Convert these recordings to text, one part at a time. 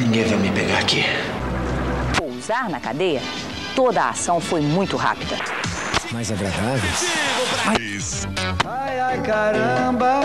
Ninguém vai me pegar aqui. Pousar na cadeia, toda a ação foi muito rápida. Mais agradável? Ai, ai, caramba.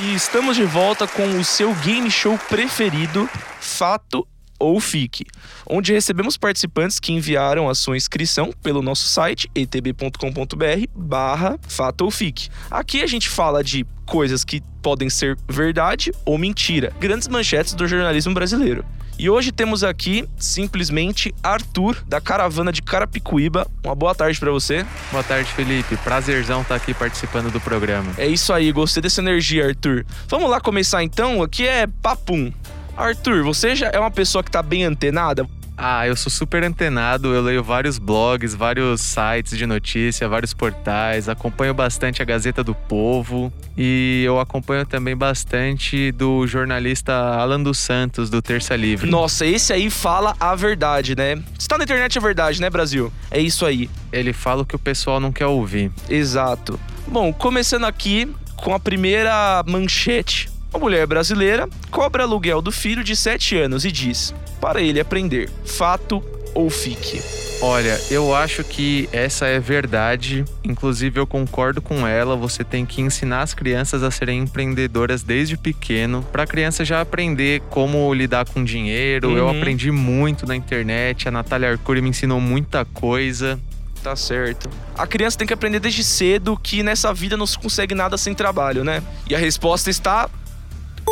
E estamos de volta com o seu game show preferido, Fato ou Fique, onde recebemos participantes que enviaram a sua inscrição pelo nosso site etb.com.br barra Fato ou Fique. Aqui a gente fala de coisas que podem ser verdade ou mentira, grandes manchetes do jornalismo brasileiro. E hoje temos aqui simplesmente Arthur, da caravana de Carapicuíba. Uma boa tarde para você. Boa tarde, Felipe. Prazerzão estar aqui participando do programa. É isso aí, gostei dessa energia, Arthur. Vamos lá começar então? Aqui é Papum. Arthur, você já é uma pessoa que tá bem antenada? Ah, eu sou super antenado, eu leio vários blogs, vários sites de notícia, vários portais, acompanho bastante a Gazeta do Povo e eu acompanho também bastante do jornalista Alan dos Santos, do Terça Livre. Nossa, esse aí fala a verdade, né? Se tá na internet é verdade, né, Brasil? É isso aí. Ele fala o que o pessoal não quer ouvir. Exato. Bom, começando aqui com a primeira manchete. Uma mulher brasileira cobra aluguel do filho de 7 anos e diz: para ele aprender, fato ou fique. Olha, eu acho que essa é verdade. Inclusive, eu concordo com ela. Você tem que ensinar as crianças a serem empreendedoras desde pequeno, para a criança já aprender como lidar com dinheiro. Uhum. Eu aprendi muito na internet. A Natália Arcuri me ensinou muita coisa. Tá certo. A criança tem que aprender desde cedo que nessa vida não se consegue nada sem trabalho, né? E a resposta está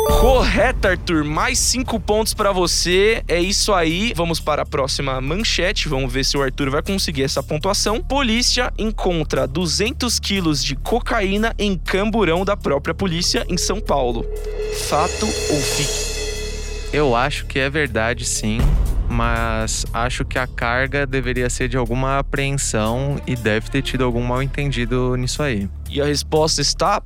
Correto, Arthur. Mais cinco pontos para você. É isso aí. Vamos para a próxima manchete. Vamos ver se o Arthur vai conseguir essa pontuação. Polícia encontra 200 quilos de cocaína em camburão da própria polícia em São Paulo. Fato ou fique? Eu acho que é verdade, sim. Mas acho que a carga deveria ser de alguma apreensão e deve ter tido algum mal entendido nisso aí. E a resposta está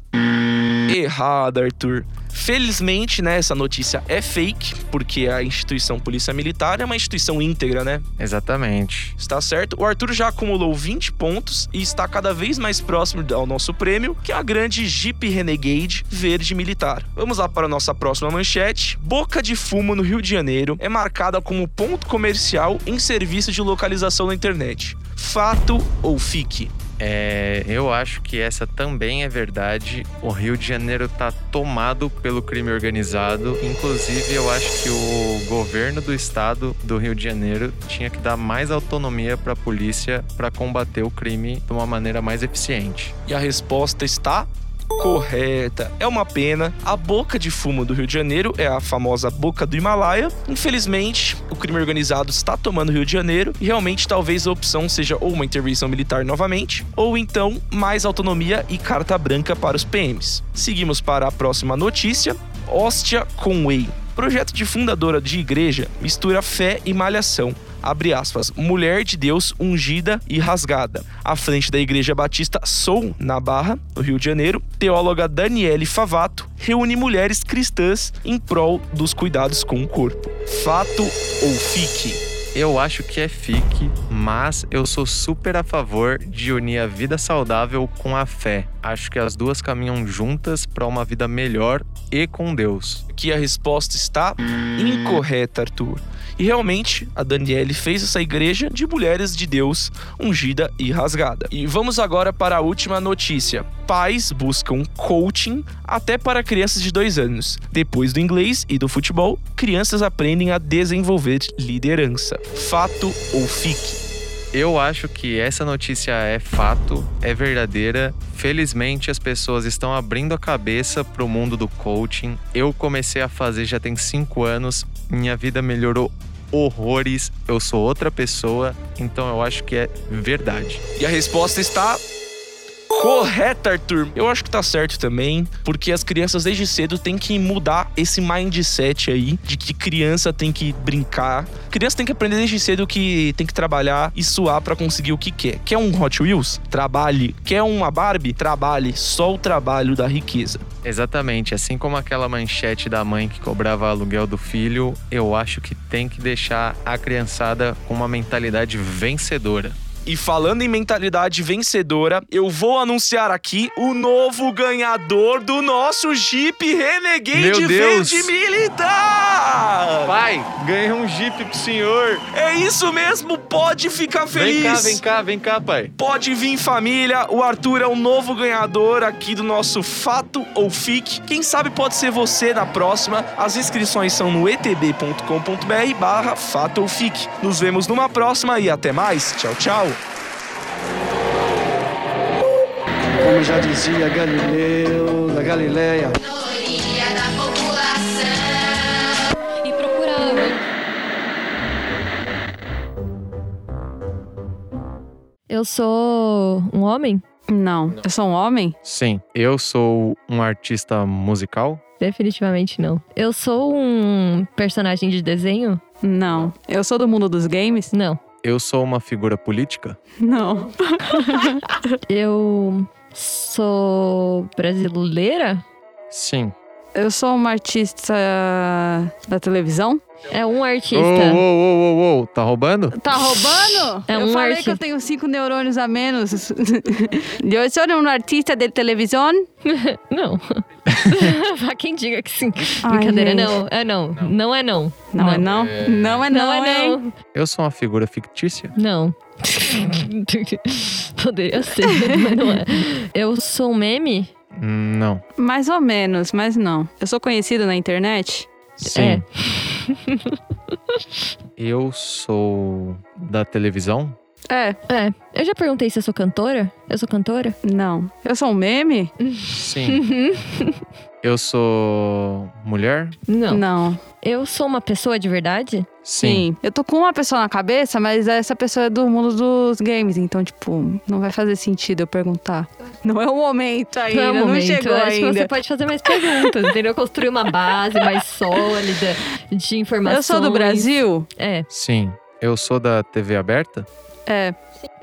errada, Arthur. Felizmente, né, essa notícia é fake, porque a instituição Polícia Militar é uma instituição íntegra, né? Exatamente. Está certo? O Arthur já acumulou 20 pontos e está cada vez mais próximo ao nosso prêmio, que é a grande Jeep Renegade verde militar. Vamos lá para a nossa próxima manchete. Boca de Fumo no Rio de Janeiro é marcada como ponto comercial em serviço de localização na internet. Fato ou fique? É, eu acho que essa também é verdade. O Rio de Janeiro tá tomado pelo crime organizado. Inclusive, eu acho que o governo do estado do Rio de Janeiro tinha que dar mais autonomia para a polícia para combater o crime de uma maneira mais eficiente. E a resposta está correta. É uma pena. A boca de fumo do Rio de Janeiro é a famosa boca do Himalaia. Infelizmente, o crime organizado está tomando o Rio de Janeiro e realmente talvez a opção seja ou uma intervenção militar novamente, ou então mais autonomia e carta branca para os PMs. Seguimos para a próxima notícia. Hóstia com Whey. Projeto de fundadora de igreja mistura fé e malhação abre aspas, mulher de Deus ungida e rasgada. À frente da Igreja Batista Sou, na Barra, no Rio de Janeiro, teóloga Daniele Favato reúne mulheres cristãs em prol dos cuidados com o corpo. Fato ou fique? Eu acho que é fique, mas eu sou super a favor de unir a vida saudável com a fé. Acho que as duas caminham juntas para uma vida melhor e com Deus. Que a resposta está incorreta, Arthur. E realmente, a Daniele fez essa igreja de mulheres de Deus ungida e rasgada. E vamos agora para a última notícia. Pais buscam coaching até para crianças de dois anos. Depois do inglês e do futebol, crianças aprendem a desenvolver liderança. Fato ou fique? Eu acho que essa notícia é fato, é verdadeira. Felizmente as pessoas estão abrindo a cabeça para o mundo do coaching. Eu comecei a fazer já tem cinco anos. Minha vida melhorou horrores. Eu sou outra pessoa, então eu acho que é verdade. E a resposta está Correto, Arthur. Eu acho que tá certo também, porque as crianças desde cedo têm que mudar esse mindset aí de que criança tem que brincar. Criança tem que aprender desde cedo que tem que trabalhar e suar para conseguir o que quer. Quer um Hot Wheels? Trabalhe. Quer uma Barbie? Trabalhe. Só o trabalho da riqueza. Exatamente, assim como aquela manchete da mãe que cobrava aluguel do filho, eu acho que tem que deixar a criançada com uma mentalidade vencedora. E falando em mentalidade vencedora, eu vou anunciar aqui o novo ganhador do nosso Jeep Renegade Meu Deus. Verde Militar! Pai, ganhei um Jeep pro senhor. É isso mesmo, pode ficar feliz. Vem cá, vem cá, vem cá, pai. Pode vir família, o Arthur é o novo ganhador aqui do nosso Fato ou Fique. Quem sabe pode ser você na próxima. As inscrições são no etb.com.br barra Fato ou Fique. Nos vemos numa próxima e até mais. Tchau, tchau. Como já dizia Galileu da Galileia. maioria da população e procurava. Eu sou um homem? Não. Eu sou um homem? Sim, eu sou um artista musical. Definitivamente não. Eu sou um personagem de desenho? Não. Eu sou do mundo dos games? Não. Eu sou uma figura política. Não. Eu sou brasileira? Sim. Eu sou uma artista da televisão? É um artista. ô, ô, ô, ô, tá roubando? Tá roubando? É eu um falei arti- que eu tenho cinco neurônios a menos. eu sou um artista de televisão? Não. Há quem diga que sim. Ai, Brincadeira, gente. não. É não. Não, é não. Não, é não? Não é não, Não, é não. Eu sou uma figura fictícia. Não. Poderia ser, mas não é. Eu sou um meme? Não. Mais ou menos, mas não. Eu sou conhecida na internet? Sim. É. Eu sou da televisão. É. É. Eu já perguntei se eu sou cantora. Eu sou cantora? Não. Eu sou um meme? Sim. eu sou mulher. Não. Não. Eu sou uma pessoa de verdade? Sim. Eu tô com uma pessoa na cabeça, mas essa pessoa é do mundo dos games. Então, tipo, não vai fazer sentido eu perguntar. Não é o momento ainda. Não é o Não, momento. chegou Acho que ainda. você pode fazer mais perguntas, entendeu? Construir uma base mais sólida de informações. Eu sou do Brasil? É. Sim. Eu sou da TV aberta? É.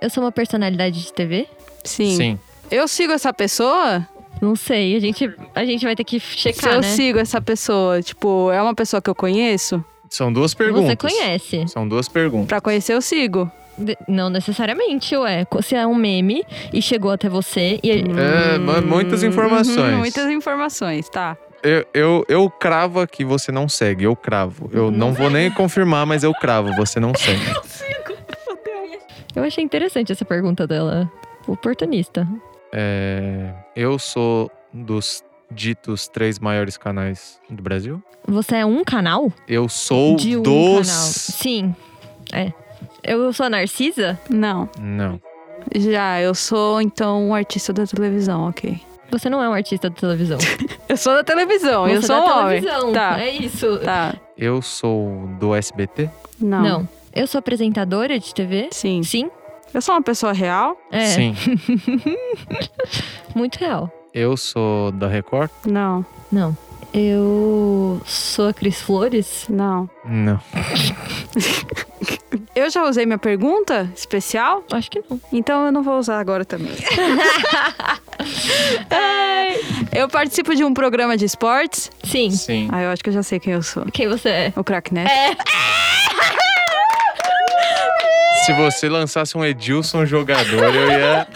Eu sou uma personalidade de TV? Sim. Sim. Eu sigo essa pessoa? Não sei. A gente, a gente vai ter que Se checar, eu né? sigo essa pessoa, tipo, é uma pessoa que eu conheço? São duas perguntas. Você conhece. São duas perguntas. Pra conhecer, eu sigo. De- Não necessariamente, ué. Se é um meme e chegou até você e. É, mu- muitas informações. Uhum, muitas informações, tá. Eu, eu, eu cravo aqui, você não segue. Eu cravo. Eu não vou nem confirmar, mas eu cravo, você não segue. Eu achei interessante essa pergunta dela. Oportunista. É, eu sou dos ditos três maiores canais do Brasil. Você é um canal? Eu sou de um dos. canal. Sim. É. Eu sou a Narcisa? Não. Não. Já, eu sou, então, um artista da televisão, ok. Você não é um artista da televisão. Eu sou da televisão, eu Você sou é um da homem. televisão. Tá, É isso. tá. Eu sou do SBT. Não. Não. Eu sou apresentadora de TV? Sim. Sim. Eu sou uma pessoa real? É. Sim. Muito real. Eu sou da Record. Não. Não. Eu sou a Cris Flores? Não. Não. Eu já usei minha pergunta especial? Acho que não. Então eu não vou usar agora também. É, eu participo de um programa de esportes. Sim. Sim. Ah, eu acho que eu já sei quem eu sou. Quem você é? O Crack Neto. Se você lançasse um Edilson jogador, eu ia.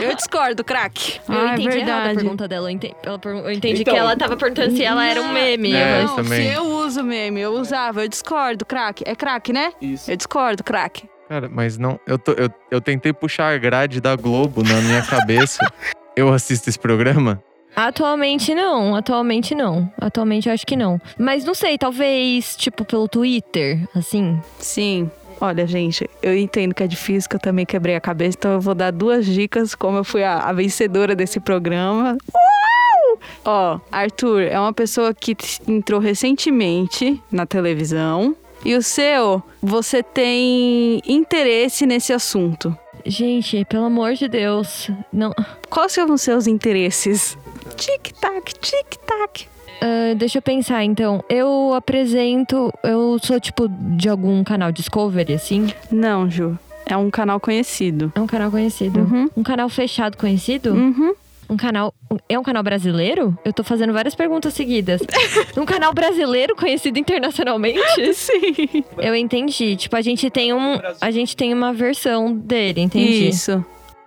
Eu discordo, Crack. Eu ah, entendi é errado a verdade. pergunta dela. Eu entendi, ela per- eu entendi Então- que ela tava perguntando se ela era um meme. É, mas- Não, também. se eu uso meme, eu usava, eu discordo, crack. É crack, né? Isso. Eu discordo, crack. Cara, mas não. Eu, tô- eu, eu tentei puxar a grade da Globo na minha cabeça. Eu assisto esse programa? Atualmente não, atualmente não. Atualmente eu acho que não. Mas não sei, talvez, tipo, pelo Twitter, assim. Sim. Olha, gente, eu entendo que é difícil, que eu também quebrei a cabeça, então eu vou dar duas dicas, como eu fui a, a vencedora desse programa. Uau! Ó, Arthur é uma pessoa que entrou recentemente na televisão. E o seu, você tem interesse nesse assunto. Gente, pelo amor de Deus. Não. Quais são os seus interesses? Tic-tac, tic-tac. Ah, deixa eu pensar, então. Eu apresento. Eu sou, tipo, de algum canal Discovery, assim. Não, Ju. É um canal conhecido. É um canal conhecido. Uhum. Um canal fechado conhecido? Uhum. Um canal. É um canal brasileiro? Eu tô fazendo várias perguntas seguidas. um canal brasileiro conhecido internacionalmente? Sim. Eu entendi. Tipo, a gente tem um. A gente tem uma versão dele, entendi. Isso,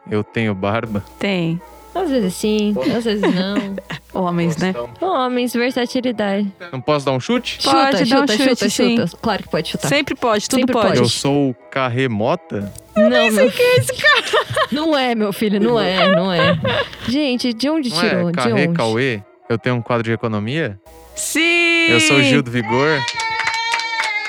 Eu tenho barba. tem. Às vezes sim, às vezes não. Homens, né? Homens, versatilidade. Não posso dar um chute? Pode chuta, dar um chuta, chute, chuta, sim. chuta. Claro que pode chutar. Sempre pode, tudo Sempre pode. pode. Eu sou o Carremota? não, nem sei quem é esse cara. Não é, meu filho, não é, não é. Gente, de onde Não tirou? é de Carré onde? Cauê? Eu tenho um quadro de economia? Sim! Eu sou o Gil do Vigor?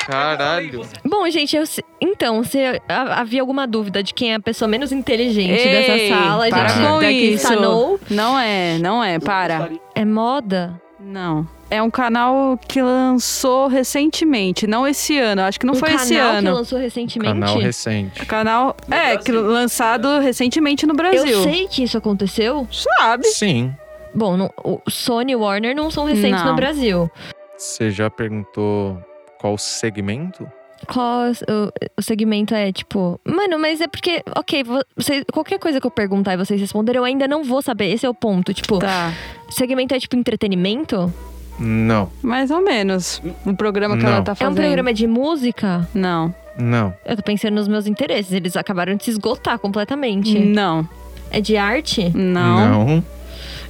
Caralho. Bom, gente, eu então, se ha- havia alguma dúvida de quem é a pessoa menos inteligente Ei, dessa sala, a para gente com isso. sanou. Não é, não é, para. É moda? Não. É um canal que lançou recentemente, não esse ano. Acho que não um foi canal esse que ano. lançou recentemente? Canal recente. Canal, é, que lançado recentemente no Brasil. Eu sei que isso aconteceu. Sabe? Sim. Bom, não- o Sony e Warner não são recentes Não. no Brasil. Você já perguntou qual segmento? Qual o, o segmento é, tipo... Mano, mas é porque... Ok, vo- você, qualquer coisa que eu perguntar e vocês responderem, eu ainda não vou saber. Esse é o ponto. Tipo, Tá. segmento é tipo entretenimento? Não, Mais ou menos. O programa que ela Não. tá É fazendo. um programa de música? Não. não. Eu tô pensando nos meus interesses. Eles acabaram de se esgotar completamente. Não. É de arte? Não. Não.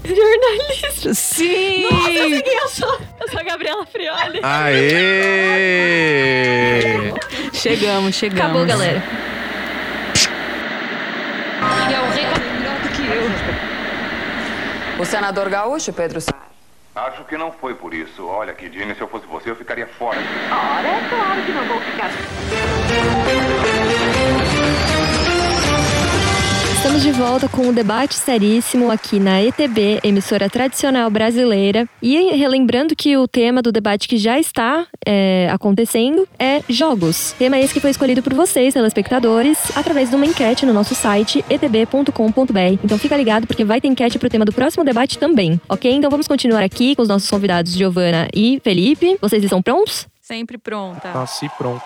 Jornalista. Sim! Nossa, eu sei quem eu sou. Eu sou a Gabriela Frioli. Aê! Chegamos, chegamos. Acabou, galera. E é o recado melhor do que eu. O senador gaúcho, Pedro Sá. Acho que não foi por isso. Olha, Kidine, se eu fosse você, eu ficaria fora. Ora, é claro que não vou ficar. Estamos de volta com um debate seríssimo aqui na ETB, emissora tradicional brasileira. E relembrando que o tema do debate que já está é, acontecendo é jogos. Tema esse que foi escolhido por vocês, telespectadores, através de uma enquete no nosso site etb.com.br. Então fica ligado porque vai ter enquete pro tema do próximo debate também, ok? Então vamos continuar aqui com os nossos convidados Giovana e Felipe. Vocês estão prontos? Sempre pronta. Nasci pronto.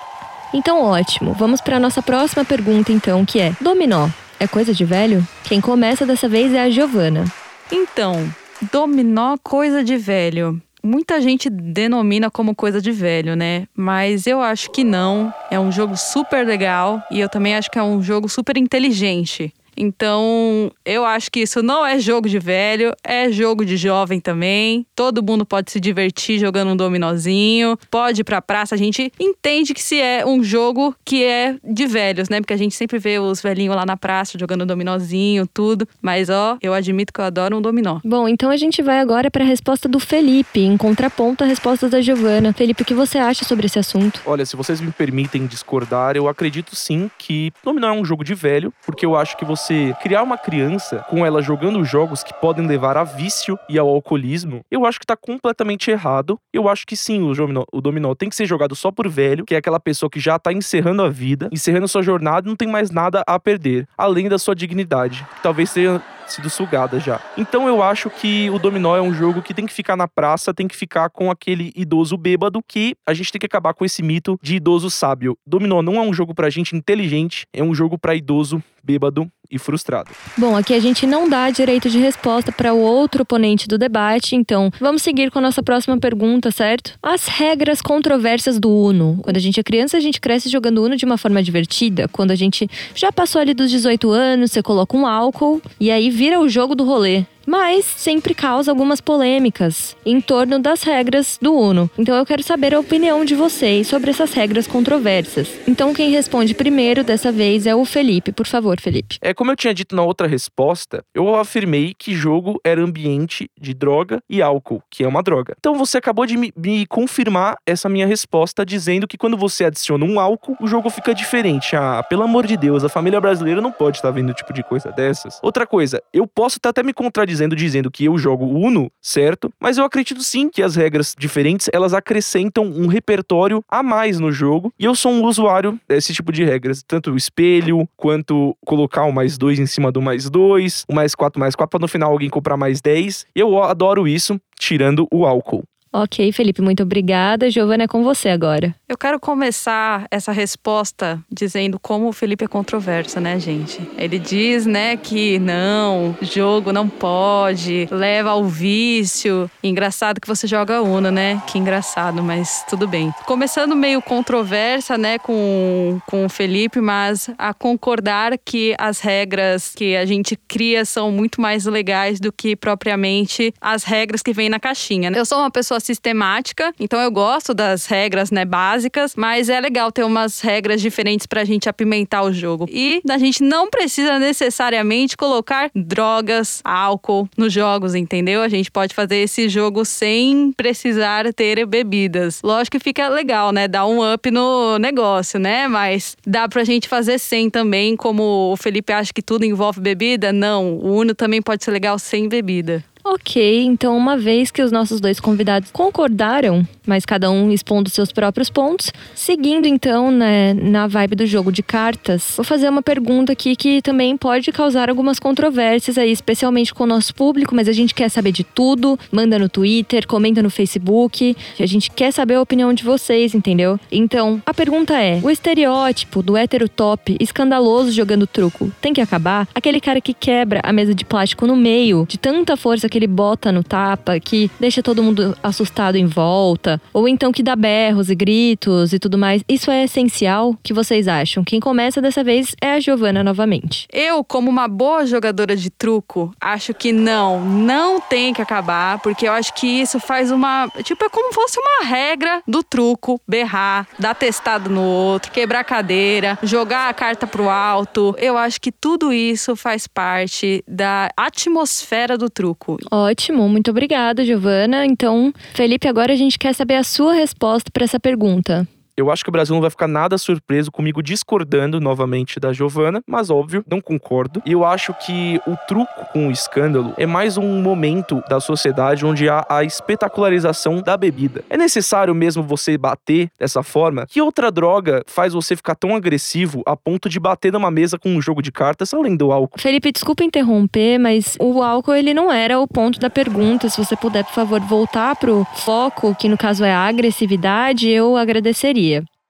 Então, ótimo. Vamos para a nossa próxima pergunta, então, que é: dominó é coisa de velho? Quem começa dessa vez é a Giovana. Então, dominó coisa de velho. Muita gente denomina como coisa de velho, né? Mas eu acho que não. É um jogo super legal e eu também acho que é um jogo super inteligente. Então, eu acho que isso não é jogo de velho, é jogo de jovem também. Todo mundo pode se divertir jogando um dominozinho, pode ir pra praça. A gente entende que se é um jogo que é de velhos, né? Porque a gente sempre vê os velhinhos lá na praça jogando dominozinho, tudo. Mas, ó, eu admito que eu adoro um dominó. Bom, então a gente vai agora para a resposta do Felipe, em contraponto à resposta da Giovana. Felipe, o que você acha sobre esse assunto? Olha, se vocês me permitem discordar, eu acredito sim que Dominó é um jogo de velho, porque eu acho que você criar uma criança com ela jogando jogos que podem levar a vício e ao alcoolismo, eu acho que tá completamente errado. Eu acho que sim, o dominó, o dominó tem que ser jogado só por velho, que é aquela pessoa que já tá encerrando a vida, encerrando sua jornada e não tem mais nada a perder, além da sua dignidade, que talvez tenha sido sugada já. Então eu acho que o dominó é um jogo que tem que ficar na praça, tem que ficar com aquele idoso bêbado que a gente tem que acabar com esse mito de idoso sábio. Dominó não é um jogo pra gente inteligente, é um jogo pra idoso bêbado e frustrado. Bom, aqui a gente não dá direito de resposta para o outro oponente do debate, então vamos seguir com a nossa próxima pergunta, certo? As regras controversas do Uno. Quando a gente é criança, a gente cresce jogando Uno de uma forma divertida. Quando a gente já passou ali dos 18 anos, você coloca um álcool e aí vira o jogo do rolê. Mas sempre causa algumas polêmicas em torno das regras do Uno. Então eu quero saber a opinião de vocês sobre essas regras controversas. Então quem responde primeiro dessa vez é o Felipe. Por favor, Felipe. É como eu tinha dito na outra resposta, eu afirmei que jogo era ambiente de droga e álcool, que é uma droga. Então você acabou de me, me confirmar essa minha resposta dizendo que quando você adiciona um álcool, o jogo fica diferente. Ah, pelo amor de Deus, a família brasileira não pode estar vendo tipo de coisa dessas. Outra coisa, eu posso estar até me contradizendo dizendo que eu jogo Uno, certo? Mas eu acredito sim que as regras diferentes, elas acrescentam um repertório a mais no jogo. E eu sou um usuário desse tipo de regras, tanto o espelho, quanto colocar o mais dois em cima do mais dois, o mais quatro mais quatro, pra no final alguém comprar mais 10. Eu adoro isso, tirando o álcool. Ok, Felipe, muito obrigada. Giovana, é com você agora. Eu quero começar essa resposta dizendo como o Felipe é controverso, né, gente? Ele diz, né, que não, jogo não pode, leva ao vício. Engraçado que você joga Uno, né? Que engraçado, mas tudo bem. Começando meio controversa, né, com, com o Felipe, mas a concordar que as regras que a gente cria são muito mais legais do que propriamente as regras que vêm na caixinha. né? Eu sou uma pessoa sistemática, então eu gosto das regras, né, básicas, mas é legal ter umas regras diferentes pra gente apimentar o jogo. E a gente não precisa necessariamente colocar drogas, álcool nos jogos, entendeu? A gente pode fazer esse jogo sem precisar ter bebidas. Lógico que fica legal, né? Dá um up no negócio, né? Mas dá pra gente fazer sem também, como o Felipe acha que tudo envolve bebida. Não, o Uno também pode ser legal sem bebida. Ok, então uma vez que os nossos dois convidados concordaram, mas cada um expondo seus próprios pontos, seguindo então né, na vibe do jogo de cartas, vou fazer uma pergunta aqui que também pode causar algumas controvérsias aí, especialmente com o nosso público, mas a gente quer saber de tudo, manda no Twitter, comenta no Facebook, a gente quer saber a opinião de vocês, entendeu? Então, a pergunta é: o estereótipo do hétero top escandaloso jogando truco tem que acabar? Aquele cara que quebra a mesa de plástico no meio, de tanta força que ele bota no tapa, que deixa todo mundo assustado em volta, ou então que dá berros e gritos e tudo mais. Isso é essencial? O que vocês acham? Quem começa dessa vez é a Giovana novamente. Eu, como uma boa jogadora de truco, acho que não, não tem que acabar, porque eu acho que isso faz uma. Tipo, é como se fosse uma regra do truco: berrar, dar testado no outro, quebrar a cadeira, jogar a carta pro alto. Eu acho que tudo isso faz parte da atmosfera do truco. Ótimo, muito obrigada, Giovana. Então, Felipe, agora a gente quer saber a sua resposta para essa pergunta. Eu acho que o Brasil não vai ficar nada surpreso comigo discordando novamente da Giovana, mas óbvio, não concordo. E eu acho que o truco com o escândalo é mais um momento da sociedade onde há a espetacularização da bebida. É necessário mesmo você bater dessa forma? Que outra droga faz você ficar tão agressivo a ponto de bater numa mesa com um jogo de cartas além do álcool? Felipe, desculpa interromper, mas o álcool ele não era o ponto da pergunta. Se você puder, por favor, voltar pro foco, que no caso é a agressividade, eu agradeceria.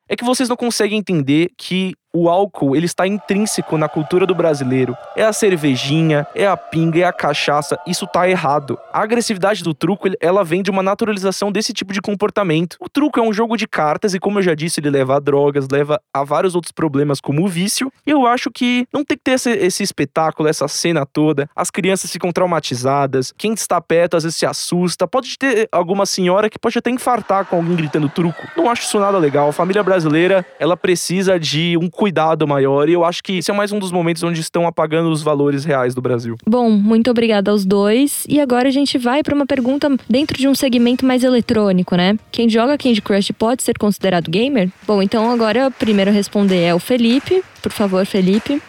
É que vocês não conseguem entender que o álcool ele está intrínseco na cultura do brasileiro. É a cervejinha, é a pinga, é a cachaça. Isso tá errado. A agressividade do truco ela vem de uma naturalização desse tipo de comportamento. O truco é um jogo de cartas e, como eu já disse, ele leva a drogas, leva a vários outros problemas como o vício. Eu acho que não tem que ter esse, esse espetáculo, essa cena toda. As crianças ficam traumatizadas. Quem está perto às vezes se assusta. Pode ter alguma senhora que pode até infartar com alguém gritando truco. Não acho isso nada legal. A família brasileira ela precisa de um cuidado maior. E eu acho que esse é mais um dos momentos onde estão apagando os valores reais do Brasil. Bom, muito obrigada aos dois. E agora a gente vai para uma pergunta dentro de um segmento mais eletrônico, né? Quem joga Candy Crush pode ser considerado gamer? Bom, então agora o primeiro a responder é o Felipe. Por favor, Felipe.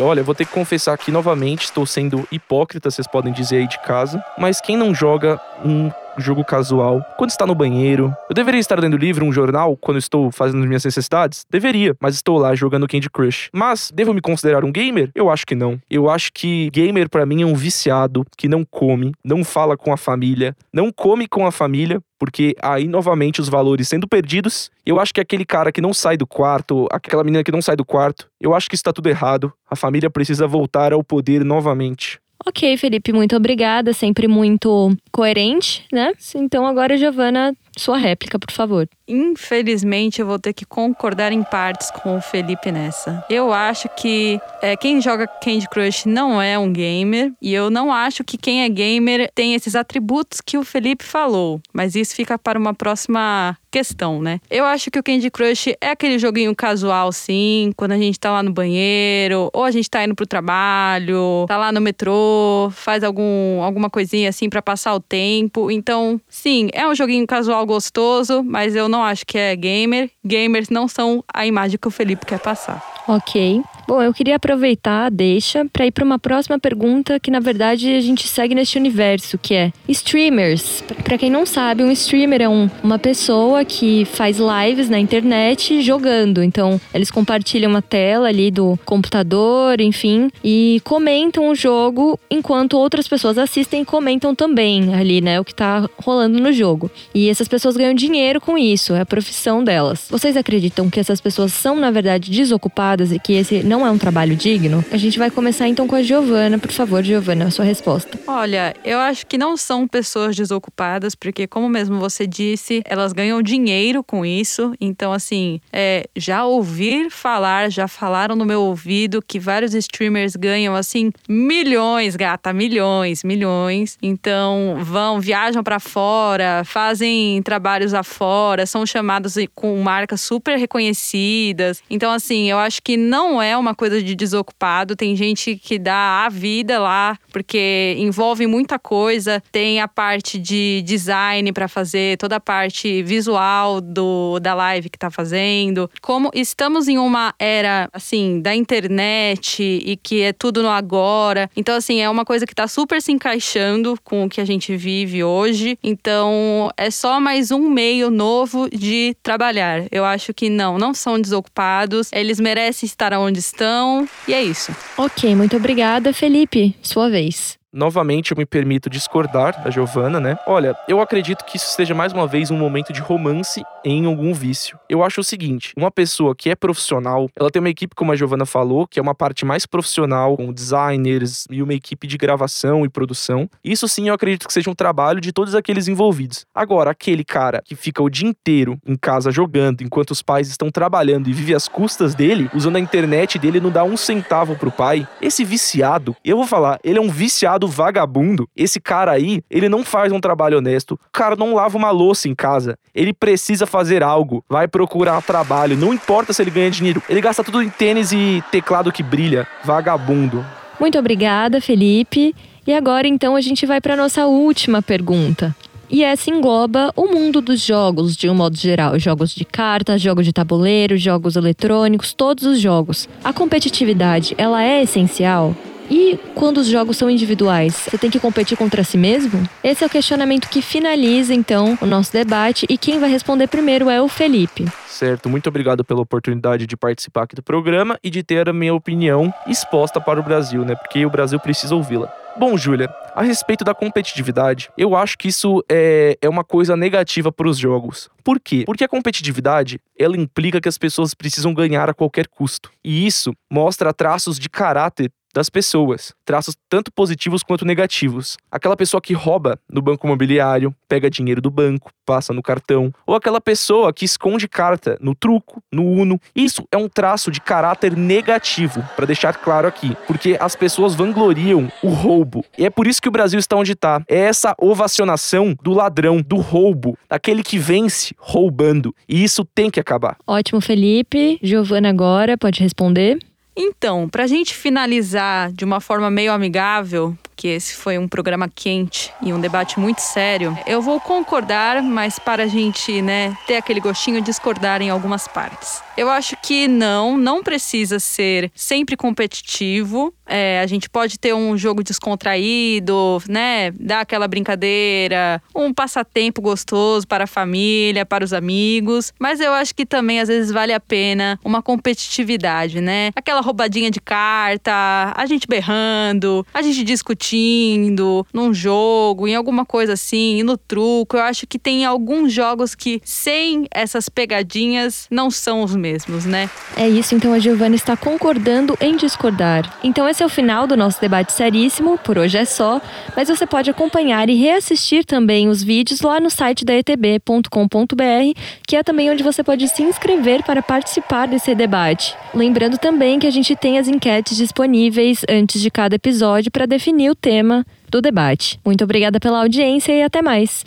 Olha, eu vou ter que confessar aqui novamente, estou sendo hipócrita, vocês podem dizer aí de casa, mas quem não joga um jogo casual, quando está no banheiro. Eu deveria estar lendo livro, um jornal, quando estou fazendo minhas necessidades? Deveria, mas estou lá jogando Candy Crush. Mas, devo me considerar um gamer? Eu acho que não. Eu acho que gamer para mim é um viciado que não come, não fala com a família, não come com a família, porque aí novamente os valores sendo perdidos. Eu acho que aquele cara que não sai do quarto, aquela menina que não sai do quarto, eu acho que está tudo errado. A família precisa voltar ao poder novamente. Ok, Felipe, muito obrigada. Sempre muito coerente, né? Então agora, Giovana, sua réplica, por favor. Infelizmente, eu vou ter que concordar em partes com o Felipe nessa. Eu acho que é, quem joga Candy Crush não é um gamer. E eu não acho que quem é gamer tem esses atributos que o Felipe falou. Mas isso fica para uma próxima questão, né? Eu acho que o Candy Crush é aquele joguinho casual, sim, quando a gente tá lá no banheiro, ou a gente tá indo pro trabalho, tá lá no metrô, faz algum, alguma coisinha assim para passar o tempo. Então, sim, é um joguinho casual gostoso, mas eu não acho que é gamer. Gamers não são a imagem que o Felipe quer passar. Ok. Bom, eu queria aproveitar a deixa para ir para uma próxima pergunta que na verdade a gente segue neste universo, que é streamers. Para quem não sabe, um streamer é um, uma pessoa que faz lives na internet jogando. Então, eles compartilham uma tela ali do computador, enfim, e comentam o jogo enquanto outras pessoas assistem e comentam também ali, né, o que tá rolando no jogo. E essas pessoas ganham dinheiro com isso, é a profissão delas. Vocês acreditam que essas pessoas são na verdade desocupadas e que esse não é um trabalho digno? A gente vai começar então com a Giovana, por favor, Giovana, a sua resposta. Olha, eu acho que não são pessoas desocupadas, porque como mesmo você disse, elas ganham dinheiro com isso. Então, assim, é, já ouvir falar, já falaram no meu ouvido que vários streamers ganham assim milhões, gata, milhões, milhões. Então, vão, viajam para fora, fazem trabalhos afora, são chamados com marcas super reconhecidas. Então, assim, eu acho que não é uma coisa de desocupado. Tem gente que dá a vida lá, porque envolve muita coisa. Tem a parte de design para fazer, toda a parte visual do, da live que tá fazendo. Como estamos em uma era, assim, da internet e que é tudo no agora. Então, assim, é uma coisa que tá super se encaixando com o que a gente vive hoje. Então, é só mais um meio novo de trabalhar. Eu acho que não, não são desocupados. Eles merecem estar onde estão. E é isso. Ok, muito obrigada, Felipe. Sua vez. Novamente, eu me permito discordar da Giovana, né? Olha, eu acredito que isso seja mais uma vez um momento de romance em algum vício. Eu acho o seguinte: uma pessoa que é profissional, ela tem uma equipe, como a Giovana falou, que é uma parte mais profissional, com designers e uma equipe de gravação e produção. Isso sim eu acredito que seja um trabalho de todos aqueles envolvidos. Agora, aquele cara que fica o dia inteiro em casa jogando, enquanto os pais estão trabalhando e vive às custas dele, usando a internet dele não dá um centavo pro pai, esse viciado, eu vou falar, ele é um viciado vagabundo. Esse cara aí, ele não faz um trabalho honesto. O cara não lava uma louça em casa. Ele precisa fazer algo. Vai procurar trabalho. Não importa se ele ganha dinheiro. Ele gasta tudo em tênis e teclado que brilha. Vagabundo. Muito obrigada, Felipe. E agora então a gente vai para nossa última pergunta. E essa engloba o mundo dos jogos de um modo geral, jogos de cartas, jogos de tabuleiro, jogos eletrônicos, todos os jogos. A competitividade, ela é essencial? E quando os jogos são individuais, você tem que competir contra si mesmo? Esse é o questionamento que finaliza então o nosso debate e quem vai responder primeiro é o Felipe. Certo, muito obrigado pela oportunidade de participar aqui do programa e de ter a minha opinião exposta para o Brasil, né? Porque o Brasil precisa ouvi-la. Bom, Júlia, a respeito da competitividade, eu acho que isso é, é uma coisa negativa para os jogos. Por quê? Porque a competitividade, ela implica que as pessoas precisam ganhar a qualquer custo. E isso mostra traços de caráter das pessoas, traços tanto positivos quanto negativos. Aquela pessoa que rouba no banco imobiliário, pega dinheiro do banco, passa no cartão, ou aquela pessoa que esconde carta no truco, no Uno. Isso é um traço de caráter negativo, para deixar claro aqui, porque as pessoas vangloriam o roubo. E é por isso que o Brasil está onde está. É essa ovacionação do ladrão, do roubo, daquele que vence roubando. E isso tem que acabar. Ótimo, Felipe. Giovana agora pode responder. Então, para a gente finalizar de uma forma meio amigável, que esse foi um programa quente e um debate muito sério, eu vou concordar, mas para a gente né, ter aquele gostinho, discordar em algumas partes. Eu acho que não, não precisa ser sempre competitivo. É, a gente pode ter um jogo descontraído, né? Dar aquela brincadeira, um passatempo gostoso para a família, para os amigos. Mas eu acho que também às vezes vale a pena uma competitividade, né? Aquela roubadinha de carta, a gente berrando, a gente discutindo num jogo, em alguma coisa assim, no truco. Eu acho que tem alguns jogos que sem essas pegadinhas não são os mesmos, né? É isso, então a Giovana está concordando em discordar. Então esse é o final do nosso debate seríssimo, por hoje é só, mas você pode acompanhar e reassistir também os vídeos lá no site da etb.com.br, que é também onde você pode se inscrever para participar desse debate. Lembrando também que a gente tem as enquetes disponíveis antes de cada episódio para definir o tema do debate. Muito obrigada pela audiência e até mais.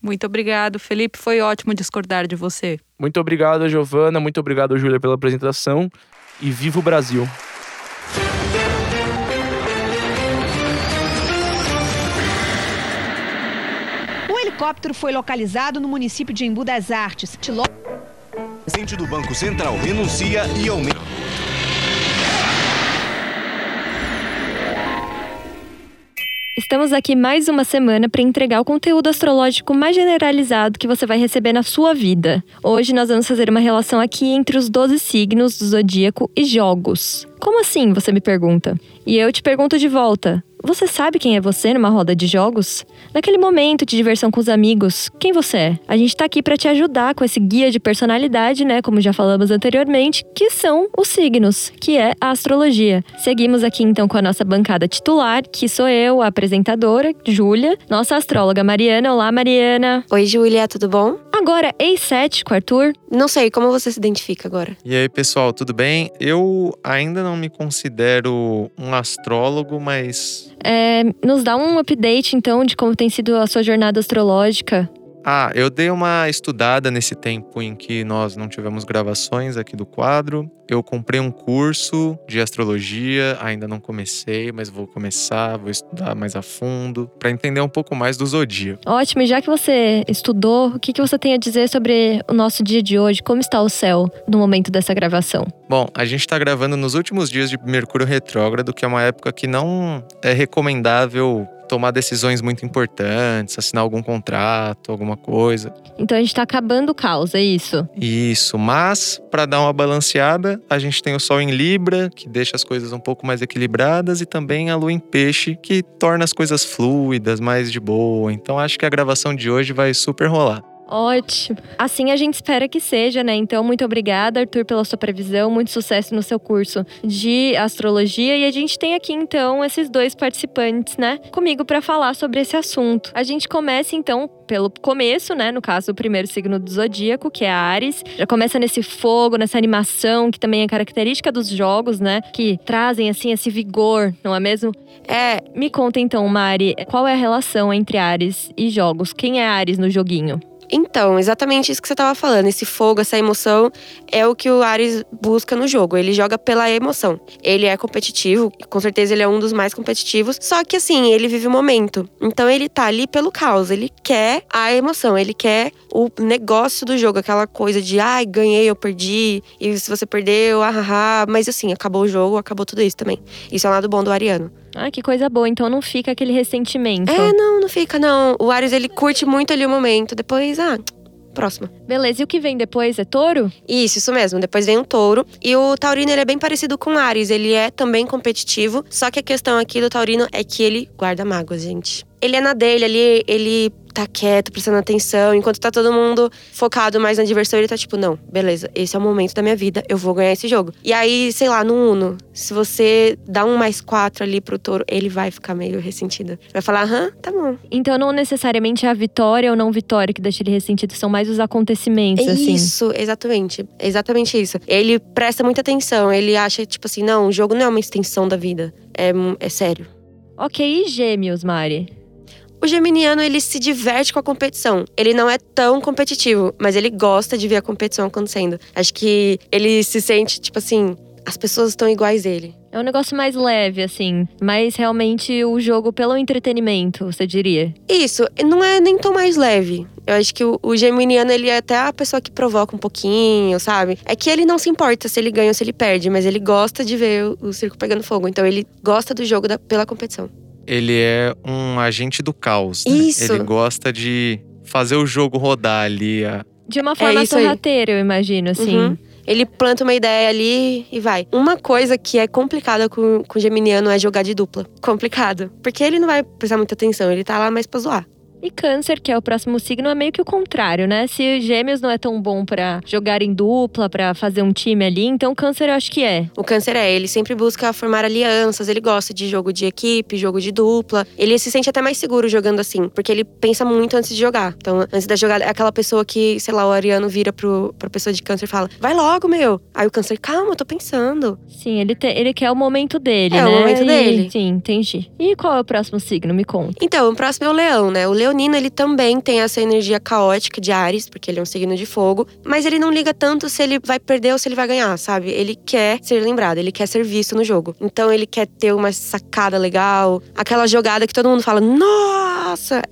Muito obrigado, Felipe. Foi ótimo discordar de você. Muito obrigado, Giovana. Muito obrigado, Júlia, pela apresentação. E viva o Brasil! O helicóptero foi localizado no município de Embu das Artes. O presidente do Banco Central renuncia e aumenta. Estamos aqui mais uma semana para entregar o conteúdo astrológico mais generalizado que você vai receber na sua vida. Hoje nós vamos fazer uma relação aqui entre os 12 signos do zodíaco e jogos. Como assim? Você me pergunta. E eu te pergunto de volta. Você sabe quem é você numa roda de jogos? Naquele momento de diversão com os amigos, quem você é? A gente tá aqui para te ajudar com esse guia de personalidade, né, como já falamos anteriormente, que são os signos, que é a astrologia. Seguimos aqui então com a nossa bancada titular, que sou eu, a apresentadora, Júlia, nossa astróloga Mariana. Olá, Mariana. Oi, Júlia, tudo bom? Agora, ex-cético, Arthur. Não sei, como você se identifica agora? E aí, pessoal, tudo bem? Eu ainda não me considero um astrólogo, mas É, nos dá um update então de como tem sido a sua jornada astrológica. Ah, eu dei uma estudada nesse tempo em que nós não tivemos gravações aqui do quadro. Eu comprei um curso de astrologia, ainda não comecei, mas vou começar, vou estudar mais a fundo para entender um pouco mais do zodíaco. Ótimo, e já que você estudou, o que, que você tem a dizer sobre o nosso dia de hoje? Como está o céu no momento dessa gravação? Bom, a gente tá gravando nos últimos dias de Mercúrio retrógrado, que é uma época que não é recomendável tomar decisões muito importantes, assinar algum contrato, alguma coisa. Então a gente tá acabando o caos, é isso? Isso, mas para dar uma balanceada, a gente tem o Sol em Libra, que deixa as coisas um pouco mais equilibradas, e também a Lua em Peixe, que torna as coisas fluidas, mais de boa. Então acho que a gravação de hoje vai super rolar. Ótimo. Assim a gente espera que seja, né? Então, muito obrigada, Arthur, pela sua previsão. Muito sucesso no seu curso de astrologia. E a gente tem aqui, então, esses dois participantes, né? Comigo para falar sobre esse assunto. A gente começa, então, pelo começo, né? No caso, o primeiro signo do zodíaco, que é Ares. Já começa nesse fogo, nessa animação, que também é característica dos jogos, né? Que trazem, assim, esse vigor, não é mesmo? É, Me conta, então, Mari, qual é a relação entre Ares e jogos? Quem é Ares no joguinho? Então, exatamente isso que você tava falando. Esse fogo, essa emoção é o que o Ares busca no jogo. Ele joga pela emoção. Ele é competitivo, com certeza ele é um dos mais competitivos. Só que assim, ele vive o momento. Então ele tá ali pelo caos. Ele quer a emoção, ele quer o negócio do jogo, aquela coisa de ai, ganhei, eu perdi. E se você perdeu, ah, ah, ah. Mas assim, acabou o jogo, acabou tudo isso também. Isso é o lado bom do ariano. Ah, que coisa boa. Então não fica aquele ressentimento. É, não, não fica, não. O Ares, ele curte muito ali o momento. Depois, ah, próxima. Beleza, e o que vem depois é touro? Isso, isso mesmo. Depois vem o touro. E o taurino, ele é bem parecido com o Ares. Ele é também competitivo. Só que a questão aqui do taurino é que ele guarda mágoas, gente. Ele é na dele ali, ele tá quieto, prestando atenção. Enquanto tá todo mundo focado mais na diversão, ele tá tipo, não, beleza, esse é o momento da minha vida, eu vou ganhar esse jogo. E aí, sei lá, no Uno, se você dá um mais quatro ali pro touro, ele vai ficar meio ressentido. Vai falar, aham, tá bom. Então não necessariamente é a vitória ou não vitória que deixa ele ressentido, são mais os acontecimentos, É assim. isso, exatamente. Exatamente isso. Ele presta muita atenção, ele acha, tipo assim, não, o jogo não é uma extensão da vida. É, é sério. Ok, e gêmeos, Mari? O geminiano, ele se diverte com a competição. Ele não é tão competitivo, mas ele gosta de ver a competição acontecendo. Acho que ele se sente, tipo assim, as pessoas estão iguais a ele. É um negócio mais leve, assim. Mas realmente o jogo pelo entretenimento, você diria. Isso, não é nem tão mais leve. Eu acho que o, o geminiano, ele é até a pessoa que provoca um pouquinho, sabe? É que ele não se importa se ele ganha ou se ele perde, mas ele gosta de ver o, o circo pegando fogo. Então ele gosta do jogo da- pela competição. Ele é um agente do caos. né? Isso. Ele gosta de fazer o jogo rodar ali. a- De uma forma aí. sorrateira, eu imagino, assim. Uhum. Ele planta uma ideia ali e vai. Uma coisa que é complicada com, com o geminiano é jogar de dupla. Complicado. Porque ele não vai prestar muita atenção, ele tá lá mais pra zoar. E câncer, que é o próximo signo, é meio que o contrário, né? Se gêmeos não é tão bom pra jogar em dupla, pra fazer um time ali, então câncer eu acho que é. O câncer é, ele sempre busca formar alianças, ele gosta de jogo de equipe, jogo de dupla. Ele se sente até mais seguro jogando assim, porque ele pensa muito antes de jogar. Então, antes da jogada, é aquela pessoa que, sei lá, o ariano vira pro, pra pessoa de câncer e fala: vai logo, meu. Aí o câncer, calma, eu tô pensando. Sim, ele, te- ele quer o momento dele, É, né? o momento E- dele. Sim, entendi. E qual é o próximo signo? Me conta. Então, o próximo é o leão, né? O leonino, ele também tem essa energia caótica de Ares, porque ele é um signo de fogo. Mas ele não liga tanto se ele vai perder ou se ele vai ganhar, sabe? Ele quer ser lembrado, ele quer ser visto no jogo. Então, ele quer ter uma sacada legal. Aquela jogada que todo mundo fala, nossa,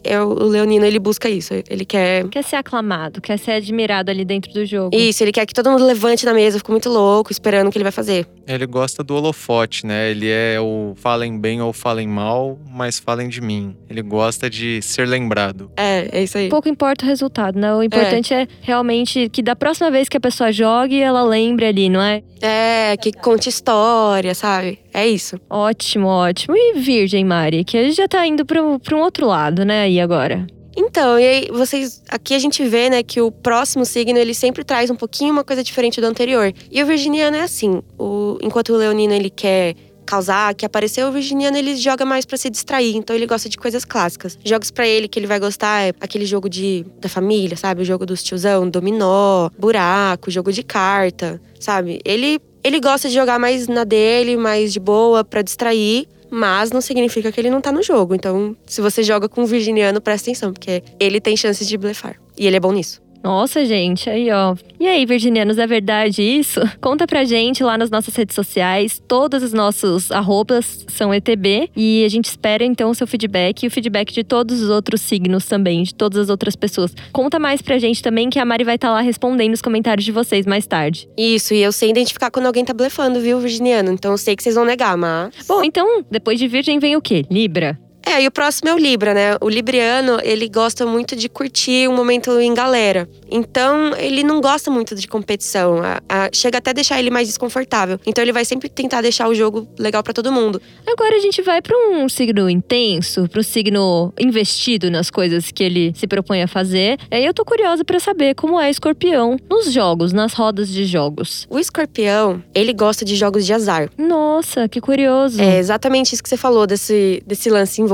é o leonino, ele busca isso. Ele quer Quer ser aclamado, quer ser admirado ali dentro do jogo. isso, ele quer que todo mundo levante na mesa, fica muito louco, esperando o que ele vai fazer. Ele gosta do holofote, né? Ele é o falem bem ou falem mal, mas falem de mim. Ele gosta de ser lembrado. É, é isso aí. Pouco importa o resultado, né? O importante é. realmente que da próxima vez que a pessoa jogue, ela lembre ali, não é? É, que conte história, sabe? É isso. Ótimo, ótimo. E Virgem, Mari, que a gente já tá indo pro, pra um outro lado, né? Aí agora. Então, e aí vocês. Aqui a gente vê, né, que o próximo signo ele sempre traz um pouquinho uma coisa diferente do anterior. E o virginiano é assim. O, enquanto o leonino ele quer causar, quer aparecer, o virginiano ele joga mais pra se distrair. Então ele gosta de coisas clássicas. Jogos pra ele que ele vai gostar é aquele jogo de da família, sabe? O jogo dos tiozão, dominó, buraco, jogo de carta, sabe? Ele ele gosta de jogar mais na dele, mais de boa, pra distrair. Mas não significa que ele não tá no jogo. Então, se você joga com um virginiano, presta atenção, porque ele tem chances de blefar. E ele é bom nisso. Nossa, gente, aí ó. E aí, virginianos, é verdade isso? Conta pra gente lá nas nossas redes sociais. Todos os nossos arrobas são ETB. E a gente espera então o seu feedback e o feedback de todos os outros signos também, de todas as outras pessoas. Conta mais pra gente também que a Mari vai estar lá respondendo os comentários de vocês mais tarde. Isso, e eu sei identificar quando alguém tá blefando, viu, virginiano? Então eu sei que vocês vão negar, mas. Bom, então, depois de Virgem vem o quê? Libra. É, e o próximo é o Libra, né? O Libriano, ele gosta muito de curtir um momento em galera. Então, ele não gosta muito de competição. A- a- chega até a deixar ele mais desconfortável. Então, ele vai sempre tentar deixar o jogo legal pra todo mundo. Agora a gente vai pra um signo intenso, pra um signo investido nas coisas que ele se propõe a fazer. E aí eu tô curiosa pra saber como é escorpião nos jogos, nas rodas de jogos. O escorpião, ele gosta de jogos de azar. Nossa, que curioso. É exatamente isso que você falou desse, desse lance envolvido.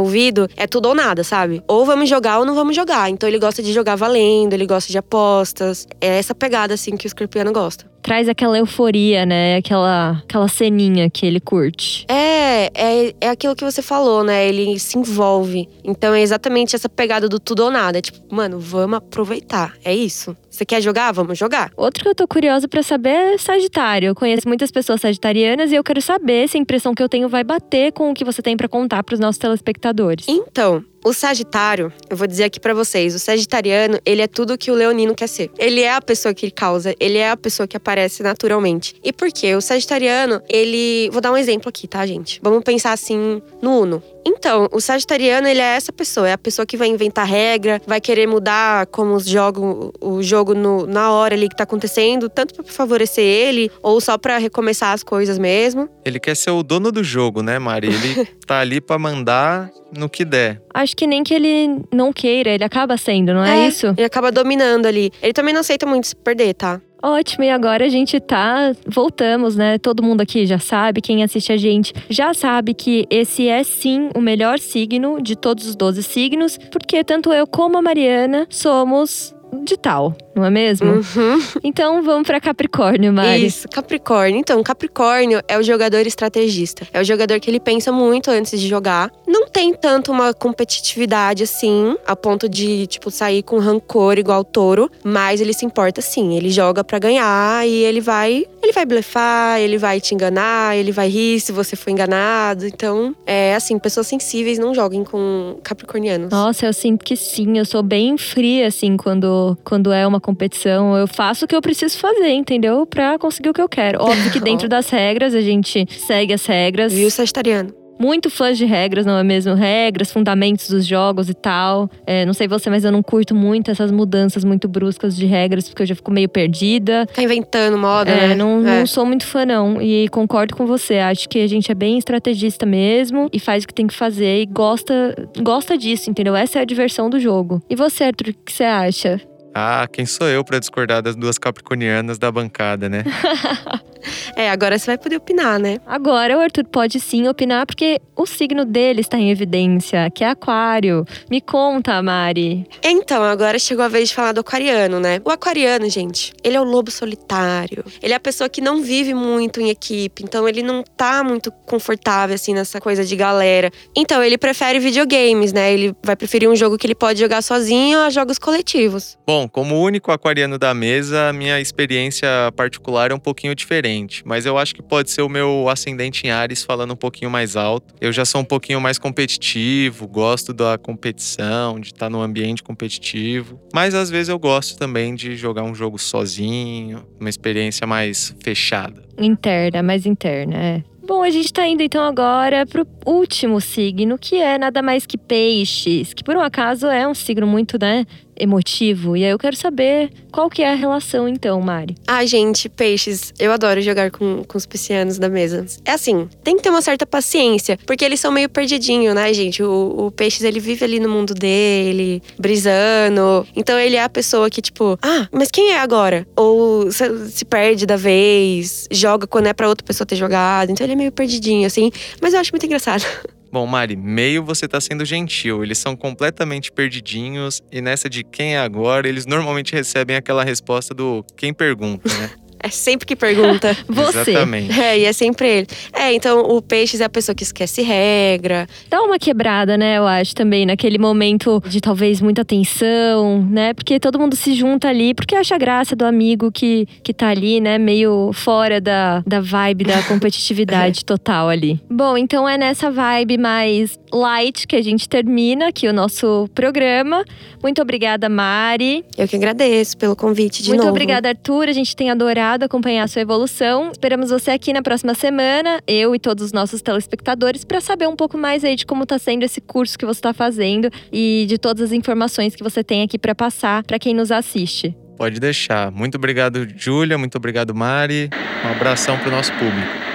É tudo ou nada, sabe? Ou vamos jogar ou não vamos jogar. Então ele gosta de jogar valendo, ele gosta de apostas. É essa pegada, assim, que o escorpiano gosta. Traz aquela euforia, né? Aquela, aquela ceninha que ele curte. É, é, é aquilo que você falou, né? Ele se envolve. Então é exatamente essa pegada do tudo ou nada. É tipo, mano, vamos aproveitar. É isso. Você quer jogar? Vamos jogar. Outro que eu tô curiosa pra saber é Sagitário. Eu conheço muitas pessoas sagitarianas e eu quero saber se a impressão que eu tenho vai bater com o que você tem pra contar pros nossos telespectadores. Então, o Sagitário, eu vou dizer aqui pra vocês, o Sagitariano, ele é tudo que o Leonino quer ser. Ele é a pessoa que causa, ele é a pessoa que aparece naturalmente. E por quê? O Sagitariano, ele. Vou dar um exemplo aqui, tá, gente? Vamos pensar assim no Uno. Então, o Sagitariano, ele é essa pessoa, é a pessoa que vai inventar regra, vai querer mudar como os jogam o jogo no- na hora ali que tá acontecendo, tanto pra favorecer ele ou só pra recomeçar as coisas mesmo. Ele quer ser o dono do jogo, né, Mari? Ele tá ali pra mandar no que der. Acho que nem que ele não queira, ele acaba sendo, não é, isso? Ele acaba dominando ali. Ele também não aceita muito se perder, tá? Ótimo, e agora a gente tá. Voltamos, né? Todo mundo aqui já sabe, quem assiste a gente já sabe que esse é sim o melhor signo de todos os 12 signos, porque tanto eu como a Mariana somos de tal, não é mesmo? Uhum. Então vamos pra Capricórnio, Mari. Isso, Capricórnio. Então, Capricórnio é o jogador estrategista. É o jogador que ele pensa muito antes de jogar. Não tem tanto uma competitividade assim, a ponto de, tipo, sair com rancor igual touro. Mas ele se importa sim. Ele joga pra ganhar e ele vai. Ele vai blefar, ele vai te enganar, ele vai rir se você for enganado. Então, é assim, pessoas sensíveis não joguem com capricornianos. Nossa, eu sinto que sim, eu sou bem fria, assim, quando, quando é uma competição. Eu faço o que eu preciso fazer, entendeu? Pra conseguir o que eu quero. Óbvio que dentro das regras, a gente segue as regras. Viu, Sagitariano? Muito fãs de regras, não é mesmo? Regras, fundamentos dos jogos e tal. É, não sei você, mas eu não curto muito essas mudanças muito bruscas de regras, porque eu já fico meio perdida. Fica inventando moda, É, né? não, É. não sou muito fã, não. E concordo com você. Acho que a gente é bem estrategista mesmo e faz o que tem que fazer e gosta, gosta disso, entendeu? Essa é a diversão do jogo. E você, Arthur, o que você acha? Ah, quem sou eu pra discordar das duas capricornianas da bancada, né? É, agora você vai poder opinar, né? Agora o Arthur pode sim opinar, porque o signo dele está em evidência, que é aquário. Me conta, Mari. Então, agora chegou a vez de falar do aquariano, né? O aquariano, gente, ele é o lobo solitário. Ele é a pessoa que não vive muito em equipe, então ele não tá muito confortável assim nessa coisa de galera. Então, ele prefere videogames, né? Ele vai preferir um jogo que ele pode jogar sozinho a jogos coletivos. Bom, como único aquariano da mesa, a minha experiência particular é um pouquinho diferente. Diferente. Mas eu acho que pode ser o meu ascendente em Ares falando um pouquinho mais alto. Eu já sou um pouquinho mais competitivo, gosto da competição, de estar no ambiente competitivo. Mas às vezes eu gosto também de jogar um jogo sozinho, uma experiência mais fechada. Interna, mais interna, é. Bom, a gente tá indo então agora pro último signo, que é nada mais que peixes, que por um acaso é um signo muito, né, emotivo. E aí eu quero saber qual que é a relação então, Mari. Ai, gente, peixes. Eu adoro jogar com, com os piscianos da mesa. É assim, tem que ter uma certa paciência, porque eles são meio perdidinhos, né, gente? O, o peixes, ele vive ali no mundo dele, brisando. Então ele é a pessoa que, tipo, ah, mas quem é agora? Ou se perde da vez, joga quando é pra outra pessoa ter jogado. Então ele é meio perdidinho, assim. Mas eu acho muito engraçado. Bom, Mari, meio você tá sendo gentil. Eles são completamente perdidinhos e nessa de quem é agora, eles normalmente recebem aquela resposta do quem pergunta, né? É sempre que pergunta. Você. Exatamente. É, e é sempre ele. É, então o peixes é a pessoa que esquece regra. Dá uma quebrada, né, eu acho, também, naquele momento de talvez muita tensão, né? Porque todo mundo se junta ali, porque acha graça do amigo que, que tá ali, né, meio fora da, da vibe da competitividade total ali. Bom, então é nessa vibe mais light que a gente termina aqui o nosso programa. Muito obrigada, Mari. Eu que agradeço pelo convite de Muito novo. obrigada, Arthur. A gente tem adorado acompanhar a sua evolução. Esperamos você aqui na próxima semana, eu e todos os nossos telespectadores, para saber um pouco mais aí de como está sendo esse curso que você está fazendo e de todas as informações que você tem aqui para passar para quem nos assiste. Pode deixar. Muito obrigado, Júlia. Muito obrigado, Mari. Um abração pro nosso público.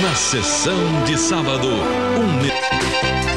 Na sessão de sábado, um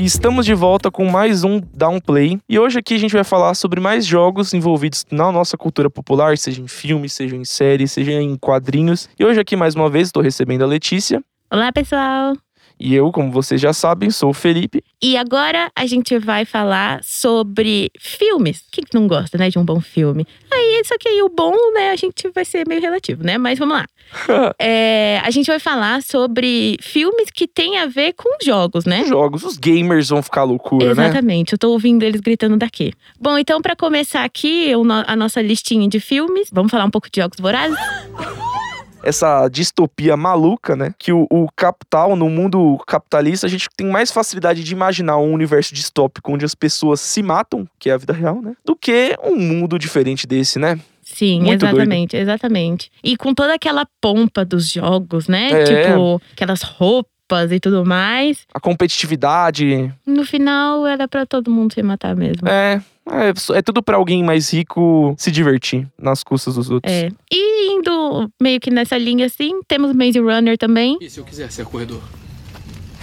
E estamos de volta com mais um Downplay. E hoje aqui a gente vai falar sobre mais jogos envolvidos na nossa cultura popular, seja em filmes, seja em séries, seja em quadrinhos. E hoje aqui mais uma vez estou recebendo a Letícia. Olá, pessoal! E eu, como vocês já sabem, sou o Felipe. E agora a gente vai falar sobre filmes. Quem que não gosta, né, de um bom filme? Aí, só que aí o bom, né, a gente vai ser meio relativo, né? Mas vamos lá. É, a gente vai falar sobre filmes que têm a ver com jogos, né? Jogos, os gamers vão ficar loucura, né? Exatamente, eu tô ouvindo eles gritando daqui. Bom, então para começar aqui a nossa listinha de filmes, vamos falar um pouco de Jogos Vorazes? essa distopia maluca, né? Que o, o capital, no mundo capitalista, a gente tem mais facilidade de imaginar um universo distópico onde as pessoas se matam, que é a vida real, né? Do que um mundo diferente desse, né? Sim, Muito doido. exatamente, exatamente. E com toda aquela pompa dos jogos, né? É. Tipo, aquelas roupas e tudo mais. A competitividade. No final, era pra todo mundo se matar mesmo. É. É, é tudo pra alguém mais rico se divertir nas custas dos outros. É. E indo meio que nessa linha assim, temos Maze Runner também. E se eu quiser ser corredor?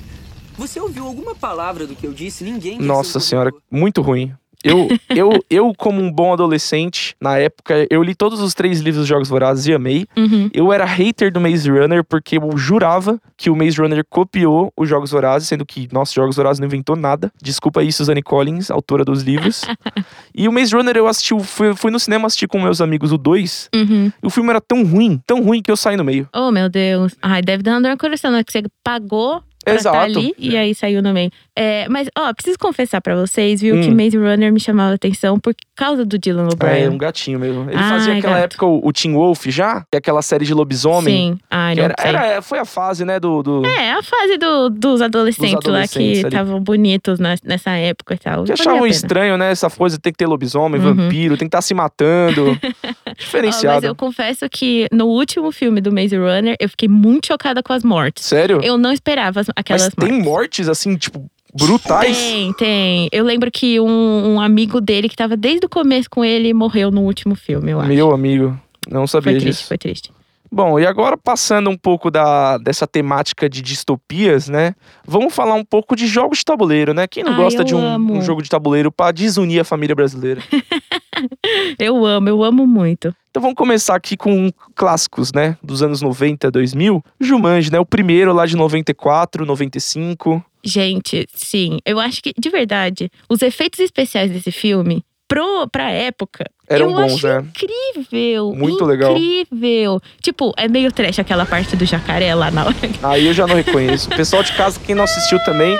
Você ouviu alguma palavra do que eu disse? Ninguém Nossa senhora, muito ruim. Eu, eu, eu, como um bom adolescente, na época, eu li todos os três livros dos Jogos Vorazes e amei. Uhum. Eu era hater do Maze Runner porque eu jurava que o Maze Runner copiou os Jogos Vorazes, sendo que, nossa, Jogos Vorazes não inventou nada. Desculpa aí, Suzanne Collins, autora dos livros. e o Maze Runner eu assisti, fui, fui no cinema assistir com meus amigos o 2. Uhum. E o filme era tão ruim, tão ruim que eu saí no meio. Oh, meu Deus. Ai, deve dar uma dor no coração, né? Que você pagou pra Exato. estar ali e aí saiu no meio. É, mas, ó, preciso confessar pra vocês, viu, Hum. que Maze Runner me chamava a atenção por causa do Dylan É, O'Brien. um gatinho mesmo. Ele Ai, fazia aquela gato. época o, o Teen Wolf já, que é aquela série de lobisomem. Sim. Ai, que não era, era- foi a fase, né, do. do É, a fase do- dos adolescentes, Dos adolescentes lá que estavam bonitos na- nessa época e tal. Que achavam estranho, né? Essa coisa de ter que ter lobisomem, Uhum. vampiro, tem que estar se matando. Ó, Diferenciado. mas eu confesso que no último filme do Maze Runner, eu fiquei muito chocada com as mortes. Sério? Eu não esperava as- aquelas Mas tem mortes, assim, tipo, brutais. Tem, tem. Eu lembro que um, um amigo dele que tava desde o começo com ele morreu no último filme, eu acho. Meu amigo, não sabia foi triste, disso. foi triste. Bom, e agora passando um pouco da, dessa temática de distopias, né? Vamos falar um pouco de jogos de tabuleiro, né? Quem não Ai, gosta de um, um jogo de tabuleiro pra desunir a família brasileira? Eu amo, eu amo muito. Então vamos começar aqui com clássicos, né? Dos anos 90, 2000. Jumanji, né? O primeiro lá de 94, 95. Gente, sim, eu acho que, de verdade, os efeitos especiais desse filme pro, pra época. Eram eu bons, achei né? incrível. Muito legal. Incrível. Tipo, é meio trash aquela parte do jacaré lá na hora. Aí eu já não reconheço. O pessoal de casa, quem não assistiu também,